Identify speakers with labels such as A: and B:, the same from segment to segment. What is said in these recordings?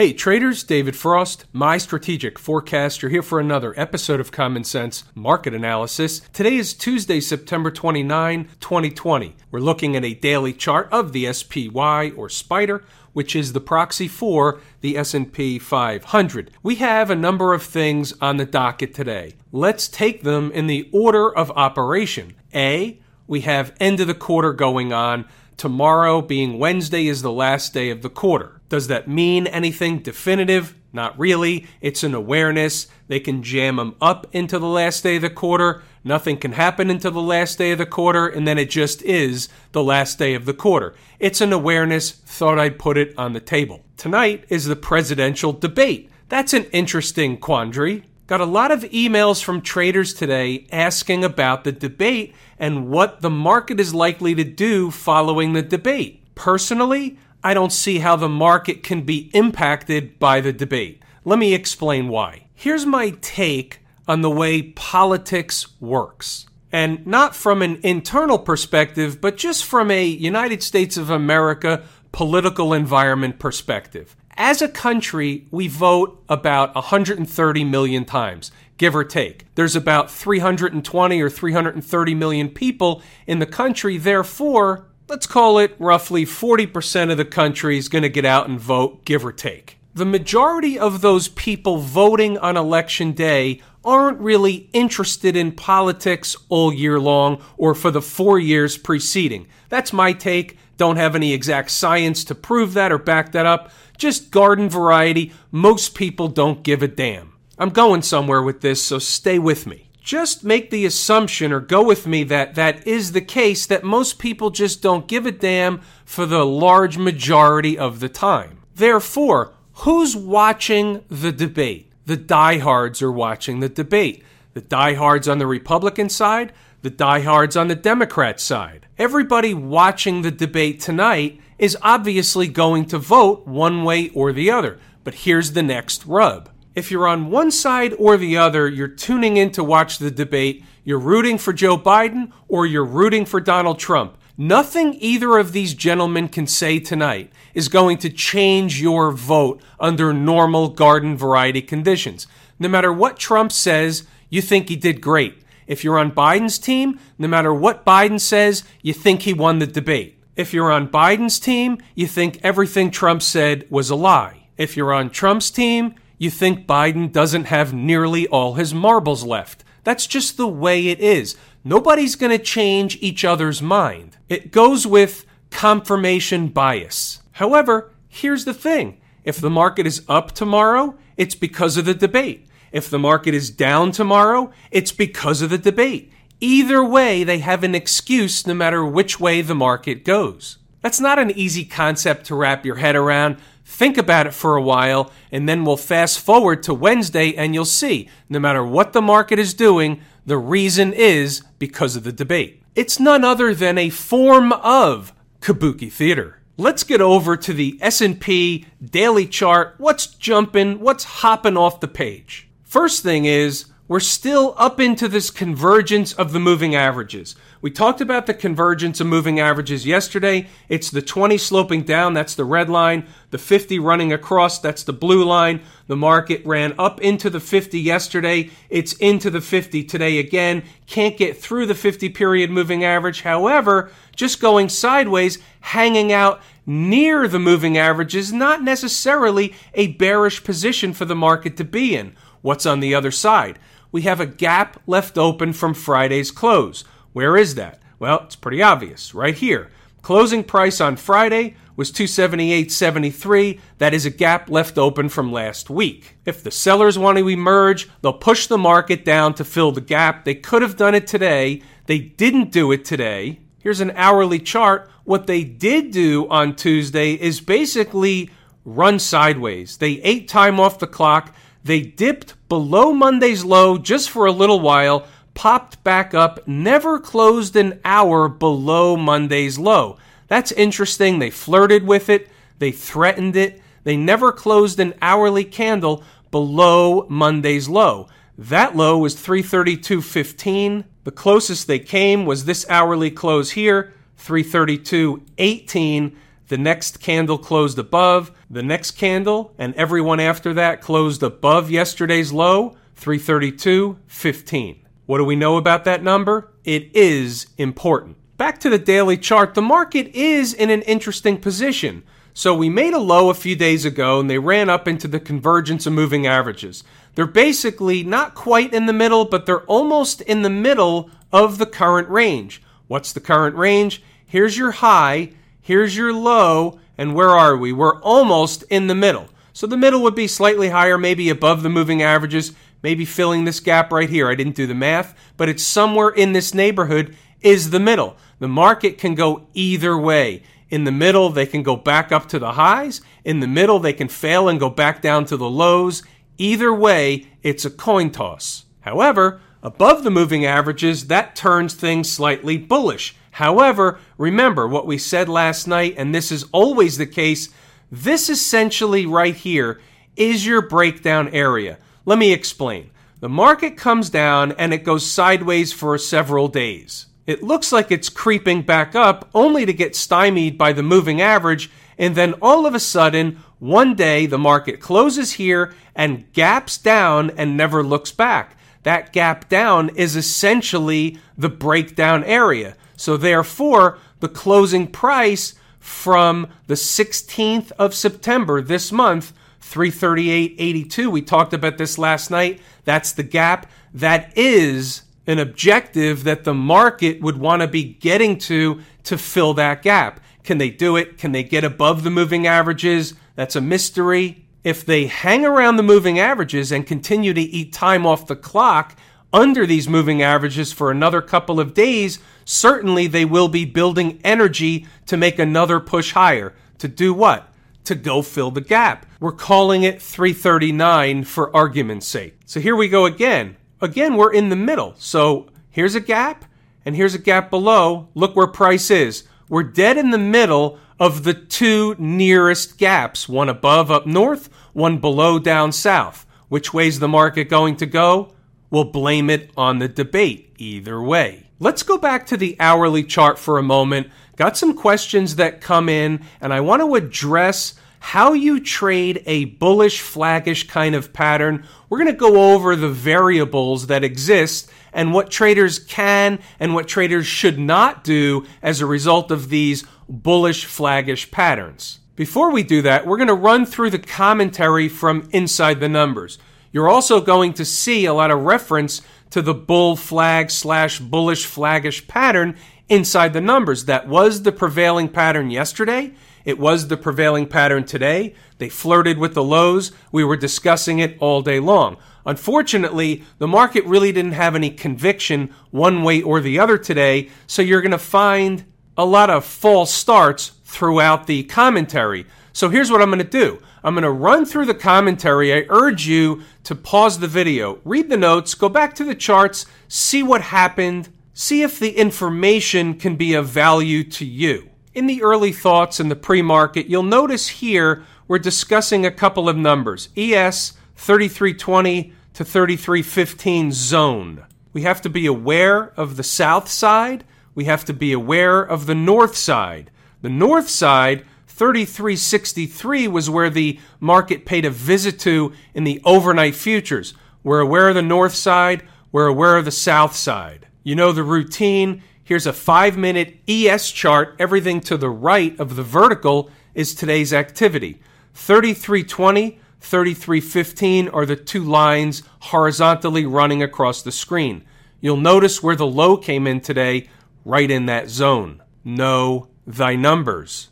A: Hey traders, David Frost, my strategic forecaster here for another episode of Common Sense Market Analysis. Today is Tuesday, September 29, 2020. We're looking at a daily chart of the SPY or Spider, which is the proxy for the S&P 500. We have a number of things on the docket today. Let's take them in the order of operation. A, we have end of the quarter going on. Tomorrow being Wednesday is the last day of the quarter. Does that mean anything definitive? Not really. It's an awareness. They can jam them up into the last day of the quarter. Nothing can happen until the last day of the quarter, and then it just is the last day of the quarter. It's an awareness. Thought I'd put it on the table. Tonight is the presidential debate. That's an interesting quandary. Got a lot of emails from traders today asking about the debate and what the market is likely to do following the debate. Personally, I don't see how the market can be impacted by the debate. Let me explain why. Here's my take on the way politics works. And not from an internal perspective, but just from a United States of America political environment perspective. As a country, we vote about 130 million times, give or take. There's about 320 or 330 million people in the country, therefore, let's call it roughly 40% of the country is going to get out and vote, give or take. The majority of those people voting on election day aren't really interested in politics all year long or for the four years preceding. That's my take. Don't have any exact science to prove that or back that up. Just garden variety. Most people don't give a damn. I'm going somewhere with this, so stay with me just make the assumption or go with me that that is the case that most people just don't give a damn for the large majority of the time. Therefore, who's watching the debate? The diehards are watching the debate. The diehards on the Republican side, the diehards on the Democrat side. Everybody watching the debate tonight is obviously going to vote one way or the other. But here's the next rub if you're on one side or the other, you're tuning in to watch the debate, you're rooting for Joe Biden or you're rooting for Donald Trump. Nothing either of these gentlemen can say tonight is going to change your vote under normal garden variety conditions. No matter what Trump says, you think he did great. If you're on Biden's team, no matter what Biden says, you think he won the debate. If you're on Biden's team, you think everything Trump said was a lie. If you're on Trump's team, you think Biden doesn't have nearly all his marbles left. That's just the way it is. Nobody's going to change each other's mind. It goes with confirmation bias. However, here's the thing if the market is up tomorrow, it's because of the debate. If the market is down tomorrow, it's because of the debate. Either way, they have an excuse no matter which way the market goes. That's not an easy concept to wrap your head around, Think about it for a while, and then we'll fast forward to Wednesday, and you'll see no matter what the market is doing, the reason is because of the debate. It's none other than a form of kabuki theater. Let's get over to the S&P daily chart. What's jumping? What's hopping off the page? First thing is we're still up into this convergence of the moving averages. We talked about the convergence of moving averages yesterday. It's the 20 sloping down, that's the red line, the 50 running across, that's the blue line. The market ran up into the 50 yesterday. It's into the 50 today again. Can't get through the 50 period moving average. However, just going sideways, hanging out near the moving average is not necessarily a bearish position for the market to be in. What's on the other side? we have a gap left open from Friday's close. Where is that? Well, it's pretty obvious, right here. Closing price on Friday was 278.73. That is a gap left open from last week. If the sellers want to emerge, they'll push the market down to fill the gap. They could have done it today. They didn't do it today. Here's an hourly chart. What they did do on Tuesday is basically run sideways. They ate time off the clock. They dipped below Monday's low just for a little while, popped back up, never closed an hour below Monday's low. That's interesting. They flirted with it, they threatened it, they never closed an hourly candle below Monday's low. That low was 332.15. The closest they came was this hourly close here, 332.18. The next candle closed above. The next candle and everyone after that closed above yesterday's low, 332.15. What do we know about that number? It is important. Back to the daily chart, the market is in an interesting position. So we made a low a few days ago and they ran up into the convergence of moving averages. They're basically not quite in the middle, but they're almost in the middle of the current range. What's the current range? Here's your high, here's your low, and where are we? We're almost in the middle. So the middle would be slightly higher, maybe above the moving averages, maybe filling this gap right here. I didn't do the math, but it's somewhere in this neighborhood is the middle. The market can go either way. In the middle, they can go back up to the highs. In the middle, they can fail and go back down to the lows. Either way, it's a coin toss. However, above the moving averages, that turns things slightly bullish. However, remember what we said last night, and this is always the case. This essentially right here is your breakdown area. Let me explain. The market comes down and it goes sideways for several days. It looks like it's creeping back up only to get stymied by the moving average, and then all of a sudden, one day the market closes here and gaps down and never looks back. That gap down is essentially the breakdown area. So, therefore, the closing price from the 16th of September this month, 338.82, we talked about this last night. That's the gap. That is an objective that the market would want to be getting to to fill that gap. Can they do it? Can they get above the moving averages? That's a mystery. If they hang around the moving averages and continue to eat time off the clock under these moving averages for another couple of days, certainly they will be building energy to make another push higher. To do what? To go fill the gap. We're calling it 339 for argument's sake. So here we go again again, we're in the middle. So here's a gap, and here's a gap below. Look where price is. We're dead in the middle of the two nearest gaps one above up north, one below down south. Which way's the market going to go? We'll blame it on the debate either way. Let's go back to the hourly chart for a moment. Got some questions that come in, and I want to address how you trade a bullish, flaggish kind of pattern. We're going to go over the variables that exist and what traders can and what traders should not do as a result of these bullish, flaggish patterns. Before we do that, we're going to run through the commentary from inside the numbers. You're also going to see a lot of reference to the bull flag slash bullish flaggish pattern inside the numbers. That was the prevailing pattern yesterday. It was the prevailing pattern today. They flirted with the lows. We were discussing it all day long. Unfortunately, the market really didn't have any conviction one way or the other today, so you're going to find a lot of false starts throughout the commentary. So here's what I'm going to do I'm going to run through the commentary. I urge you to pause the video, read the notes, go back to the charts, see what happened, see if the information can be of value to you. In the early thoughts in the pre market, you'll notice here we're discussing a couple of numbers ES 3320 to 3315 zone. We have to be aware of the south side, we have to be aware of the north side. The north side, 3363, was where the market paid a visit to in the overnight futures. We're aware of the north side, we're aware of the south side. You know the routine. Here's a five minute ES chart. Everything to the right of the vertical is today's activity. 3320, 3315 are the two lines horizontally running across the screen. You'll notice where the low came in today, right in that zone. Know thy numbers.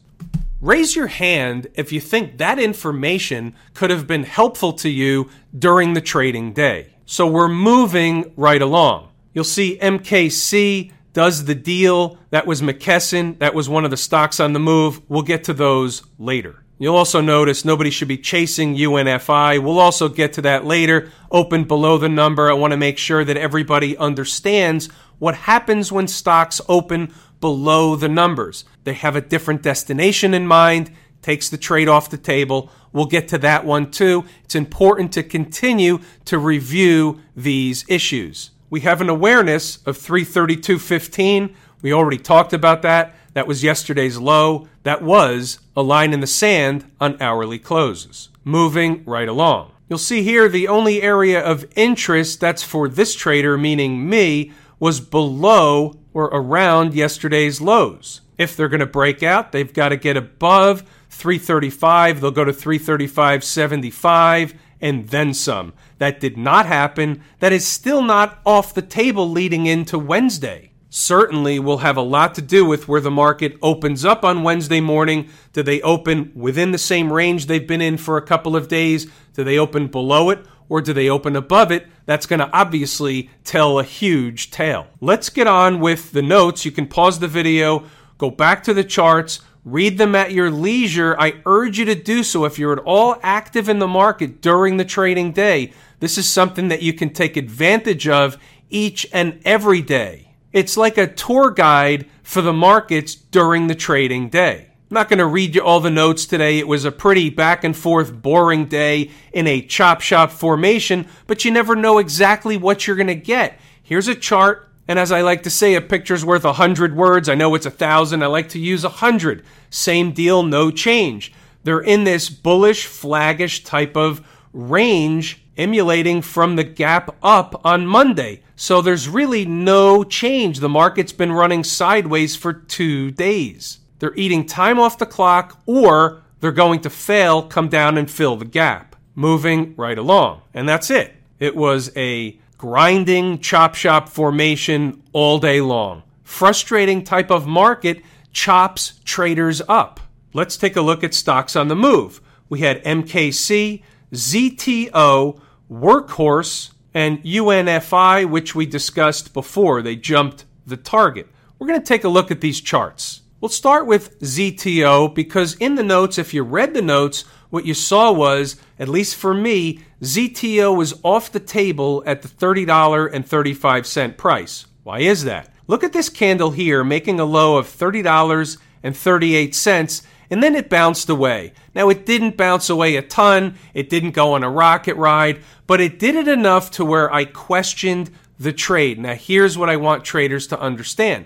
A: Raise your hand if you think that information could have been helpful to you during the trading day. So we're moving right along. You'll see MKC does the deal. That was McKesson. That was one of the stocks on the move. We'll get to those later. You'll also notice nobody should be chasing UNFI. We'll also get to that later. Open below the number. I want to make sure that everybody understands what happens when stocks open below the numbers. They have a different destination in mind, takes the trade off the table. We'll get to that one too. It's important to continue to review these issues. We have an awareness of 332.15. We already talked about that. That was yesterday's low. That was a line in the sand on hourly closes. Moving right along. You'll see here the only area of interest that's for this trader, meaning me, was below or around yesterday's lows. If they're going to break out, they've got to get above 335. They'll go to 335.75 and then some. That did not happen. That is still not off the table leading into Wednesday. Certainly will have a lot to do with where the market opens up on Wednesday morning. Do they open within the same range they've been in for a couple of days? Do they open below it? Or do they open above it? That's going to obviously tell a huge tale. Let's get on with the notes. You can pause the video, go back to the charts, Read them at your leisure. I urge you to do so if you're at all active in the market during the trading day. This is something that you can take advantage of each and every day. It's like a tour guide for the markets during the trading day. I'm not going to read you all the notes today. It was a pretty back and forth, boring day in a chop shop formation, but you never know exactly what you're going to get. Here's a chart and as I like to say, a picture's worth a hundred words. I know it's a thousand. I like to use a hundred. Same deal, no change. They're in this bullish, flaggish type of range, emulating from the gap up on Monday. So there's really no change. The market's been running sideways for two days. They're eating time off the clock, or they're going to fail, come down and fill the gap. Moving right along. And that's it. It was a grinding chop shop formation all day long. Frustrating type of market chops traders up. Let's take a look at stocks on the move. We had MKC, ZTO, Workhorse, and UNFI, which we discussed before. They jumped the target. We're going to take a look at these charts. We'll start with ZTO because in the notes, if you read the notes, what you saw was, at least for me, ZTO was off the table at the $30.35 price. Why is that? Look at this candle here making a low of $30.38 and then it bounced away. Now it didn't bounce away a ton, it didn't go on a rocket ride, but it did it enough to where I questioned the trade. Now here's what I want traders to understand.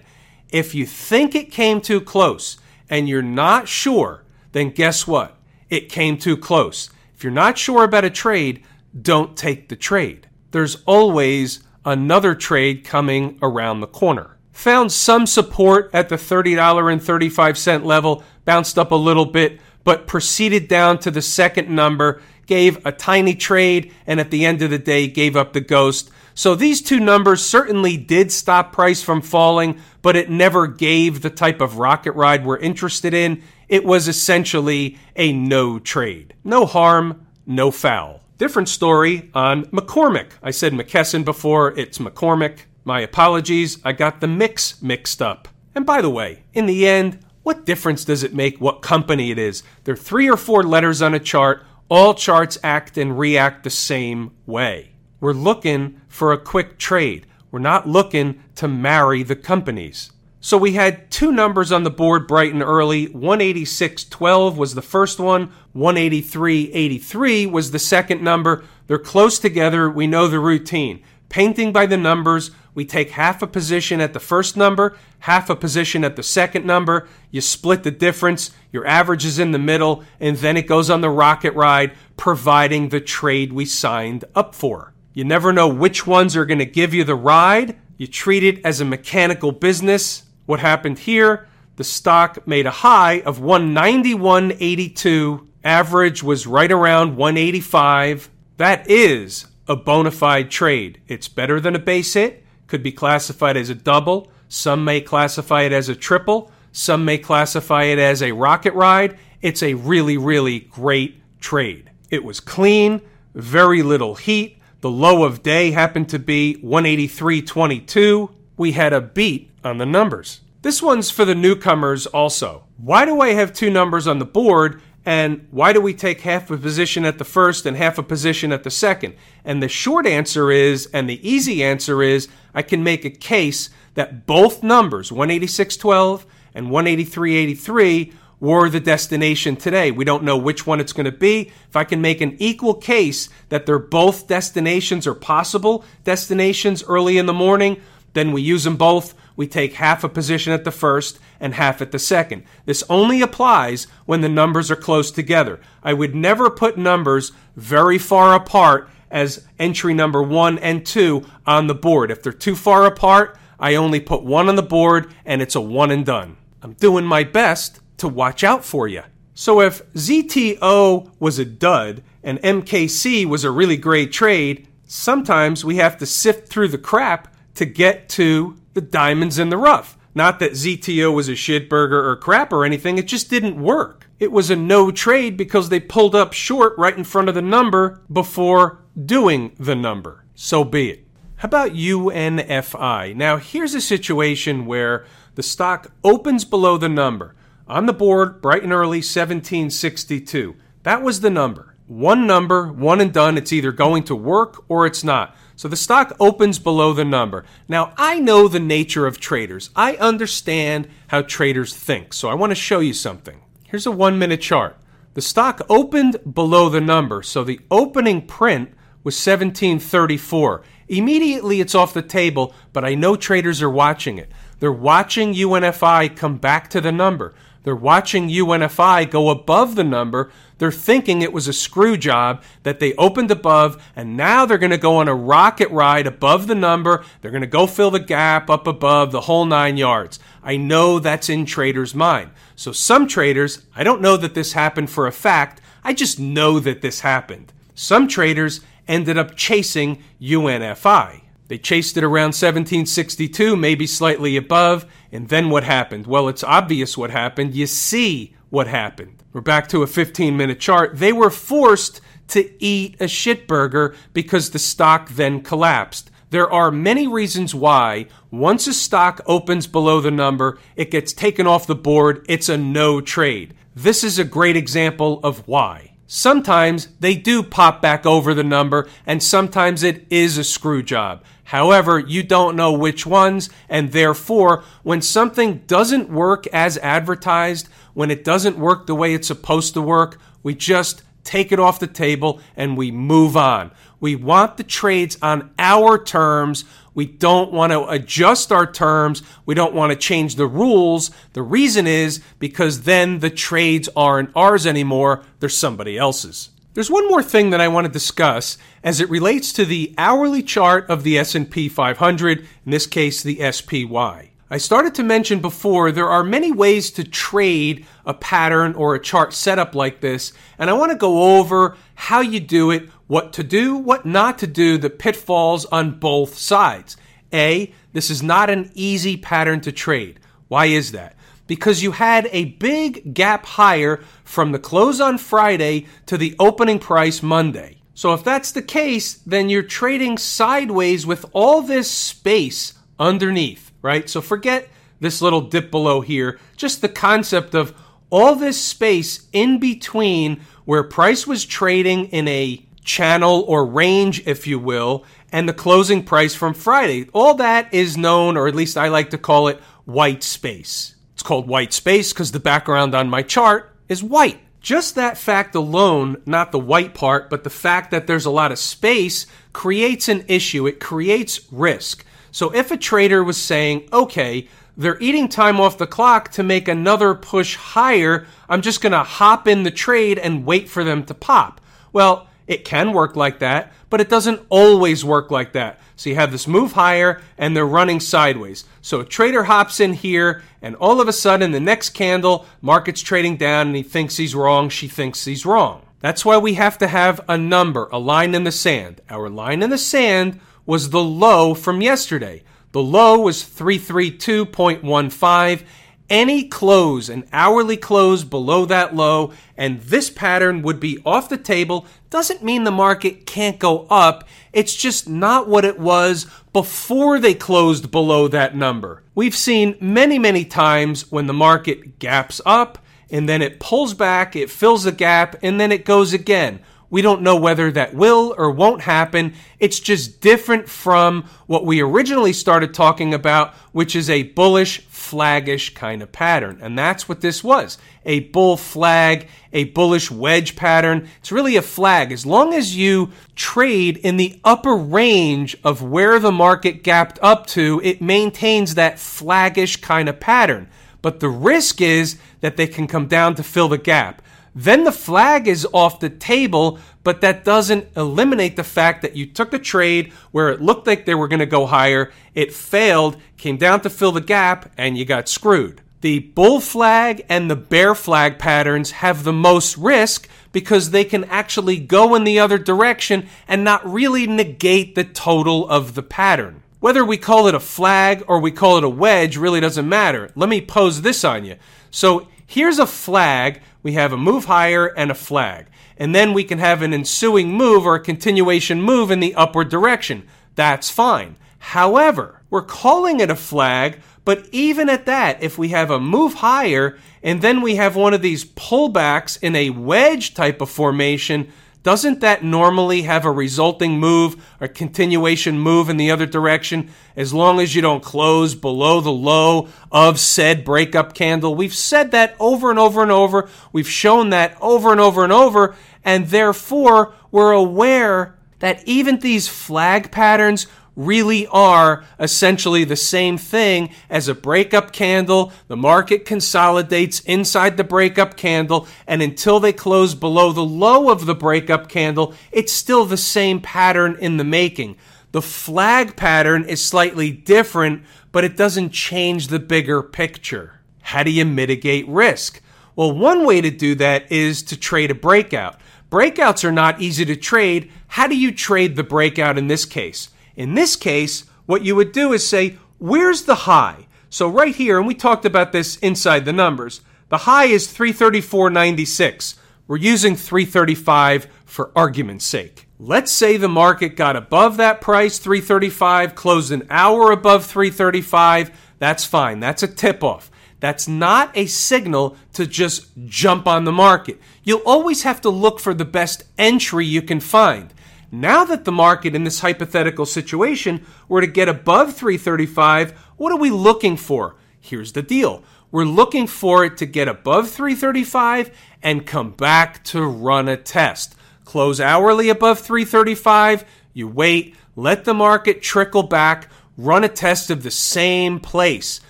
A: If you think it came too close and you're not sure, then guess what? it came too close. If you're not sure about a trade, don't take the trade. There's always another trade coming around the corner. Found some support at the $30.35 level, bounced up a little bit, but proceeded down to the second number, gave a tiny trade, and at the end of the day gave up the ghost. So these two numbers certainly did stop price from falling, but it never gave the type of rocket ride we're interested in it was essentially a no trade. No harm, no foul. Different story on McCormick. I said McKesson before, it's McCormick. My apologies, I got the mix mixed up. And by the way, in the end, what difference does it make what company it is? There are three or four letters on a chart. All charts act and react the same way. We're looking for a quick trade. We're not looking to marry the companies. So we had two numbers on the board bright and early. 186.12 was the first one, 183.83 was the second number. They're close together. We know the routine. Painting by the numbers, we take half a position at the first number, half a position at the second number. You split the difference, your average is in the middle, and then it goes on the rocket ride, providing the trade we signed up for. You never know which ones are going to give you the ride. You treat it as a mechanical business what happened here? The stock made a high of 191.82. Average was right around 185. That is a bona fide trade. It's better than a base hit, could be classified as a double. Some may classify it as a triple. Some may classify it as a rocket ride. It's a really, really great trade. It was clean, very little heat. The low of day happened to be 183.22. We had a beat on the numbers. This one's for the newcomers also. Why do I have two numbers on the board and why do we take half a position at the first and half a position at the second? And the short answer is, and the easy answer is, I can make a case that both numbers, 186.12 and 183.83, were the destination today. We don't know which one it's going to be. If I can make an equal case that they're both destinations or possible destinations early in the morning, then we use them both. We take half a position at the first and half at the second. This only applies when the numbers are close together. I would never put numbers very far apart as entry number one and two on the board. If they're too far apart, I only put one on the board and it's a one and done. I'm doing my best to watch out for you. So if ZTO was a dud and MKC was a really great trade, sometimes we have to sift through the crap to get to the diamonds in the rough. Not that ZTO was a shitburger or crap or anything, it just didn't work. It was a no trade because they pulled up short right in front of the number before doing the number. So be it. How about UNFI? Now, here's a situation where the stock opens below the number. On the board, bright and early, 1762. That was the number. One number, one and done. It's either going to work or it's not. So the stock opens below the number. Now, I know the nature of traders. I understand how traders think. So I want to show you something. Here's a one minute chart. The stock opened below the number. So the opening print was 1734. Immediately it's off the table, but I know traders are watching it. They're watching UNFI come back to the number. They're watching UNFI go above the number. They're thinking it was a screw job that they opened above, and now they're going to go on a rocket ride above the number. They're going to go fill the gap up above the whole nine yards. I know that's in traders' mind. So some traders, I don't know that this happened for a fact, I just know that this happened. Some traders ended up chasing UNFI. They chased it around 1762, maybe slightly above, and then what happened? Well, it's obvious what happened. You see what happened. We're back to a 15 minute chart. They were forced to eat a shitburger because the stock then collapsed. There are many reasons why once a stock opens below the number, it gets taken off the board. It's a no trade. This is a great example of why. Sometimes they do pop back over the number, and sometimes it is a screw job. However, you don't know which ones, and therefore, when something doesn't work as advertised, when it doesn't work the way it's supposed to work, we just take it off the table and we move on. We want the trades on our terms. We don't want to adjust our terms. We don't want to change the rules. The reason is because then the trades aren't ours anymore. They're somebody else's. There's one more thing that I want to discuss as it relates to the hourly chart of the S&P 500, in this case the SPY. I started to mention before there are many ways to trade a pattern or a chart setup like this, and I want to go over how you do it, what to do, what not to do, the pitfalls on both sides. A, this is not an easy pattern to trade. Why is that? Because you had a big gap higher from the close on Friday to the opening price Monday. So if that's the case, then you're trading sideways with all this space underneath right? So forget this little dip below here, just the concept of all this space in between where price was trading in a channel or range, if you will, and the closing price from Friday. All that is known, or at least I like to call it white space. It's called white space because the background on my chart is white. Just that fact alone, not the white part, but the fact that there's a lot of space creates an issue. It creates risk. So if a trader was saying, okay, they're eating time off the clock to make another push higher, I'm just going to hop in the trade and wait for them to pop. Well, it can work like that, but it doesn't always work like that. So you have this move higher and they're running sideways. So a trader hops in here and all of a sudden the next candle, market's trading down and he thinks he's wrong, she thinks he's wrong. That's why we have to have a number, a line in the sand. Our line in the sand was the low from yesterday. The low was 332.15. Any close, an hourly close below that low, and this pattern would be off the table, doesn't mean the market can't go up. It's just not what it was before they closed below that number. We've seen many, many times when the market gaps up and then it pulls back, it fills the gap, and then it goes again. We don't know whether that will or won't happen. It's just different from what we originally started talking about, which is a bullish, flaggish kind of pattern. And that's what this was a bull flag, a bullish wedge pattern. It's really a flag. As long as you trade in the upper range of where the market gapped up to, it maintains that flaggish kind of pattern. But the risk is that they can come down to fill the gap. Then the flag is off the table, but that doesn't eliminate the fact that you took a trade where it looked like they were going to go higher, it failed, came down to fill the gap, and you got screwed. The bull flag and the bear flag patterns have the most risk because they can actually go in the other direction and not really negate the total of the pattern. Whether we call it a flag or we call it a wedge really doesn't matter. Let me pose this on you. So here's a flag we have a move higher and a flag. And then we can have an ensuing move or a continuation move in the upward direction. That's fine. However, we're calling it a flag, but even at that, if we have a move higher and then we have one of these pullbacks in a wedge type of formation, doesn't that normally have a resulting move or continuation move in the other direction as long as you don't close below the low of said breakup candle? We've said that over and over and over. We've shown that over and over and over. And therefore, we're aware that even these flag patterns really are essentially the same thing as a breakup candle. The market consolidates inside the breakup candle, and until they close below the low of the breakup candle, it's still the same pattern in the making. The flag pattern is slightly different, but it doesn't change the bigger picture. How do you mitigate risk? Well, one way to do that is to trade a breakout. Breakouts are not easy to trade. How do you trade the breakout in this case? In this case, what you would do is say, where's the high? So right here, and we talked about this inside the numbers, the high is 334.96. We're using 335 for argument's sake. Let's say the market got above that price, 335, closed an hour above 335. That's fine. That's a tip off. That's not a signal to just jump on the market. You'll always have to look for the best entry you can find. Now that the market in this hypothetical situation were to get above 335, what are we looking for? Here's the deal. We're looking for it to get above 335 and come back to run a test. Close hourly above 335, you wait, let the market trickle back, run a test of the same place,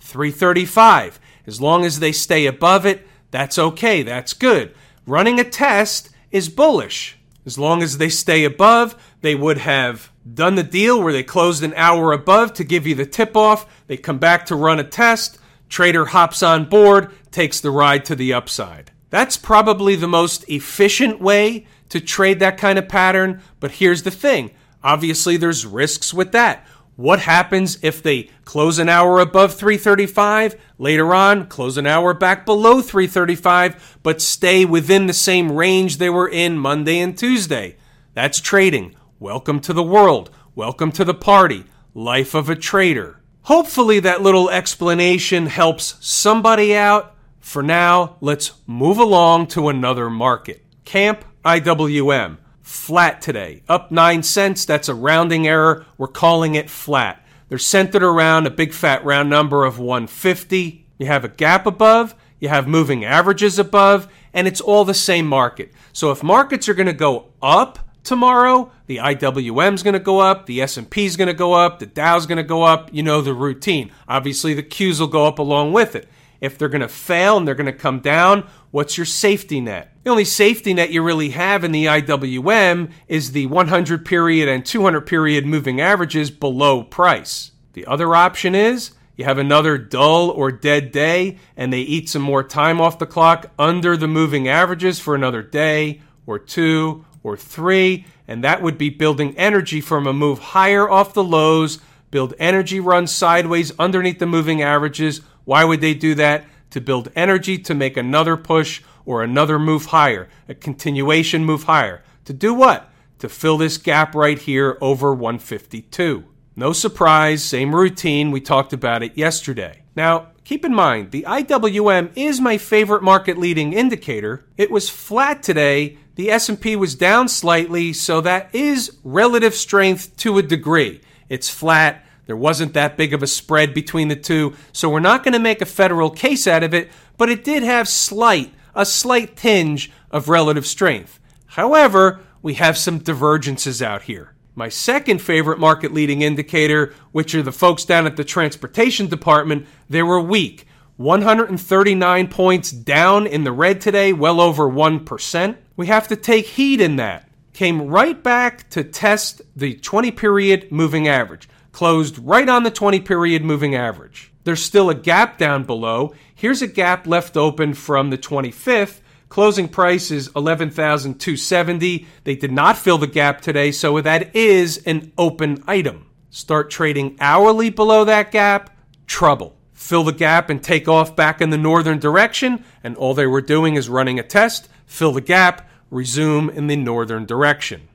A: 335. As long as they stay above it, that's okay, that's good. Running a test is bullish. As long as they stay above, they would have done the deal where they closed an hour above to give you the tip off. They come back to run a test. Trader hops on board, takes the ride to the upside. That's probably the most efficient way to trade that kind of pattern. But here's the thing obviously, there's risks with that. What happens if they close an hour above 335, later on close an hour back below 335, but stay within the same range they were in Monday and Tuesday? That's trading. Welcome to the world. Welcome to the party. Life of a trader. Hopefully, that little explanation helps somebody out. For now, let's move along to another market. Camp IWM flat today, up 9 cents. That's a rounding error. We're calling it flat. They're centered around a big fat round number of 150. You have a gap above, you have moving averages above, and it's all the same market. So if markets are going to go up tomorrow, the IWM is going to go up, the S&P is going to go up, the Dow is going to go up, you know the routine. Obviously the Qs will go up along with it. If they're going to fail and they're going to come down, what's your safety net? The only safety net you really have in the IWM is the 100 period and 200 period moving averages below price. The other option is you have another dull or dead day and they eat some more time off the clock under the moving averages for another day or two or three, and that would be building energy from a move higher off the lows, build energy run sideways underneath the moving averages why would they do that? To build energy to make another push or another move higher, a continuation move higher. To do what? To fill this gap right here over 152. No surprise, same routine. We talked about it yesterday. Now, keep in mind, the IWM is my favorite market leading indicator. It was flat today The S&P was down slightly, so that is relative strength to a degree. It's flat. There wasn't that big of a spread between the two, so we're not going to make a federal case out of it, but it did have slight a slight tinge of relative strength. However, we have some divergences out here. My second favorite market leading indicator, which are the folks down at the transportation department, they were weak. 139 points down in the red today, well over 1%. We have to take heed in that. Came right back to test the 20 period moving average, closed right on the 20 period moving average. There's still a gap down below. Here's a gap left open from the 25th. Closing price is 11,270. They did not fill the gap today, so that is an open item. Start trading hourly below that gap, trouble. Fill the gap and take off back in the northern direction, and all they were doing is running a test, fill the gap, resume in the northern direction.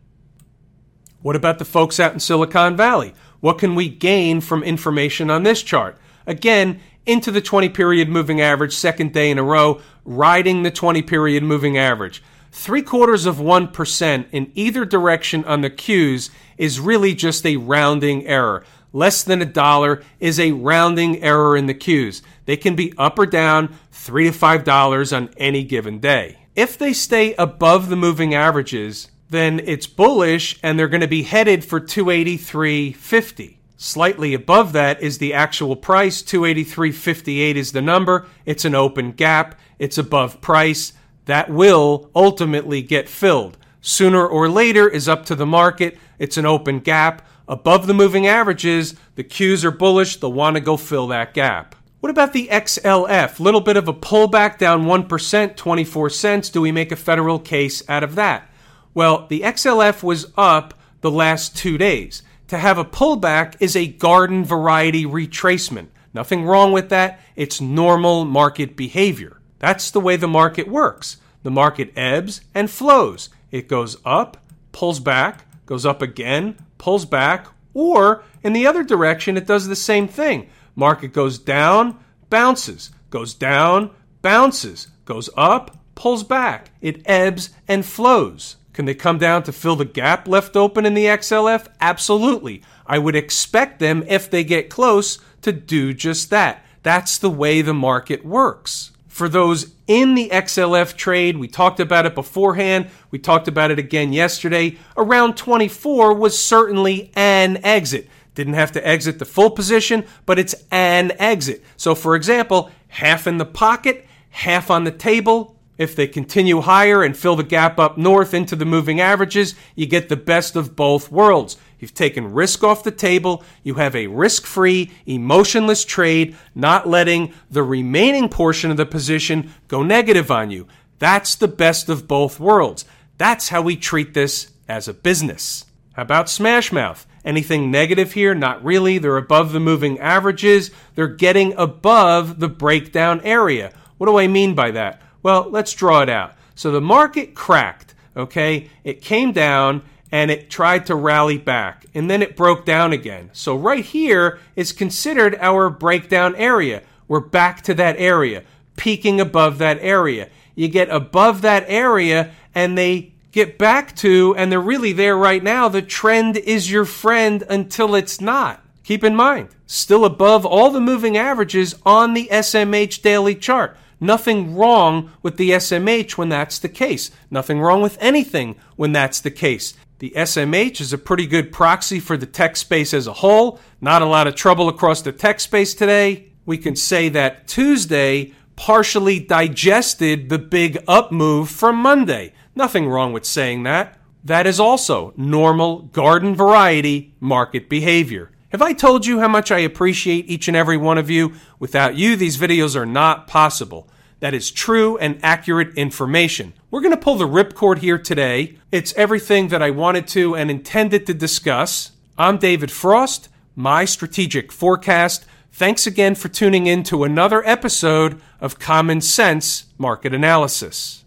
A: What about the folks out in Silicon Valley? What can we gain from information on this chart? Again, into the 20 period moving average, second day in a row, riding the 20 period moving average. Three quarters of 1% in either direction on the Qs is really just a rounding error. Less than a dollar is a rounding error in the Qs. They can be up or down three to five dollars on any given day. If they stay above the moving averages, then it's bullish and they're going to be headed for 283.50. Slightly above that is the actual price. 283.58 is the number. It's an open gap. It's above price. That will ultimately get filled. Sooner or later is up to the market. It's an open gap. Above the moving averages, the Qs are bullish. They'll want to go fill that gap. What about the XLF? Little bit of a pullback down 1%, 24 cents. Do we make a federal case out of that? Well, the XLF was up the last two days. To have a pullback is a garden variety retracement. Nothing wrong with that. It's normal market behavior. That's the way the market works. The market ebbs and flows. It goes up, pulls back, goes up again, pulls back, or in the other direction, it does the same thing. Market goes down, bounces, goes down, bounces, goes up, pulls back. It ebbs and flows. Can they come down to fill the gap left open in the XLF? Absolutely. I would expect them, if they get close, to do just that. That's the way the market works. For those in the XLF trade, we talked about it beforehand. We talked about it again yesterday. Around 24 was certainly an exit. Didn't have to exit the full position, but it's an exit. So, for example, half in the pocket, half on the table, if they continue higher and fill the gap up north into the moving averages, you get the best of both worlds. You've taken risk off the table. You have a risk free, emotionless trade, not letting the remaining portion of the position go negative on you. That's the best of both worlds. That's how we treat this as a business. How about Smashmouth? Anything negative here? Not really. They're above the moving averages. They're getting above the breakdown area. What do I mean by that? Well, let's draw it out. So the market cracked, okay? It came down and it tried to rally back and then it broke down again. So right here is considered our breakdown area. We're back to that area, peaking above that area. You get above that area and they get back to, and they're really there right now. The trend is your friend until it's not. Keep in mind, still above all the moving averages on the SMH daily chart. Nothing wrong with the SMH when that's the case. Nothing wrong with anything when that's the case. The SMH is a pretty good proxy for the tech space as a whole. Not a lot of trouble across the tech space today. We can say that Tuesday partially digested the big up move from Monday. Nothing wrong with saying that. That is also normal garden variety market behavior. Have I told you how much I appreciate each and every one of you? Without you, these videos are not possible. That is true and accurate information. We're going to pull the ripcord here today. It's everything that I wanted to and intended to discuss. I'm David Frost, my strategic forecast. Thanks again for tuning in to another episode of Common Sense Market Analysis.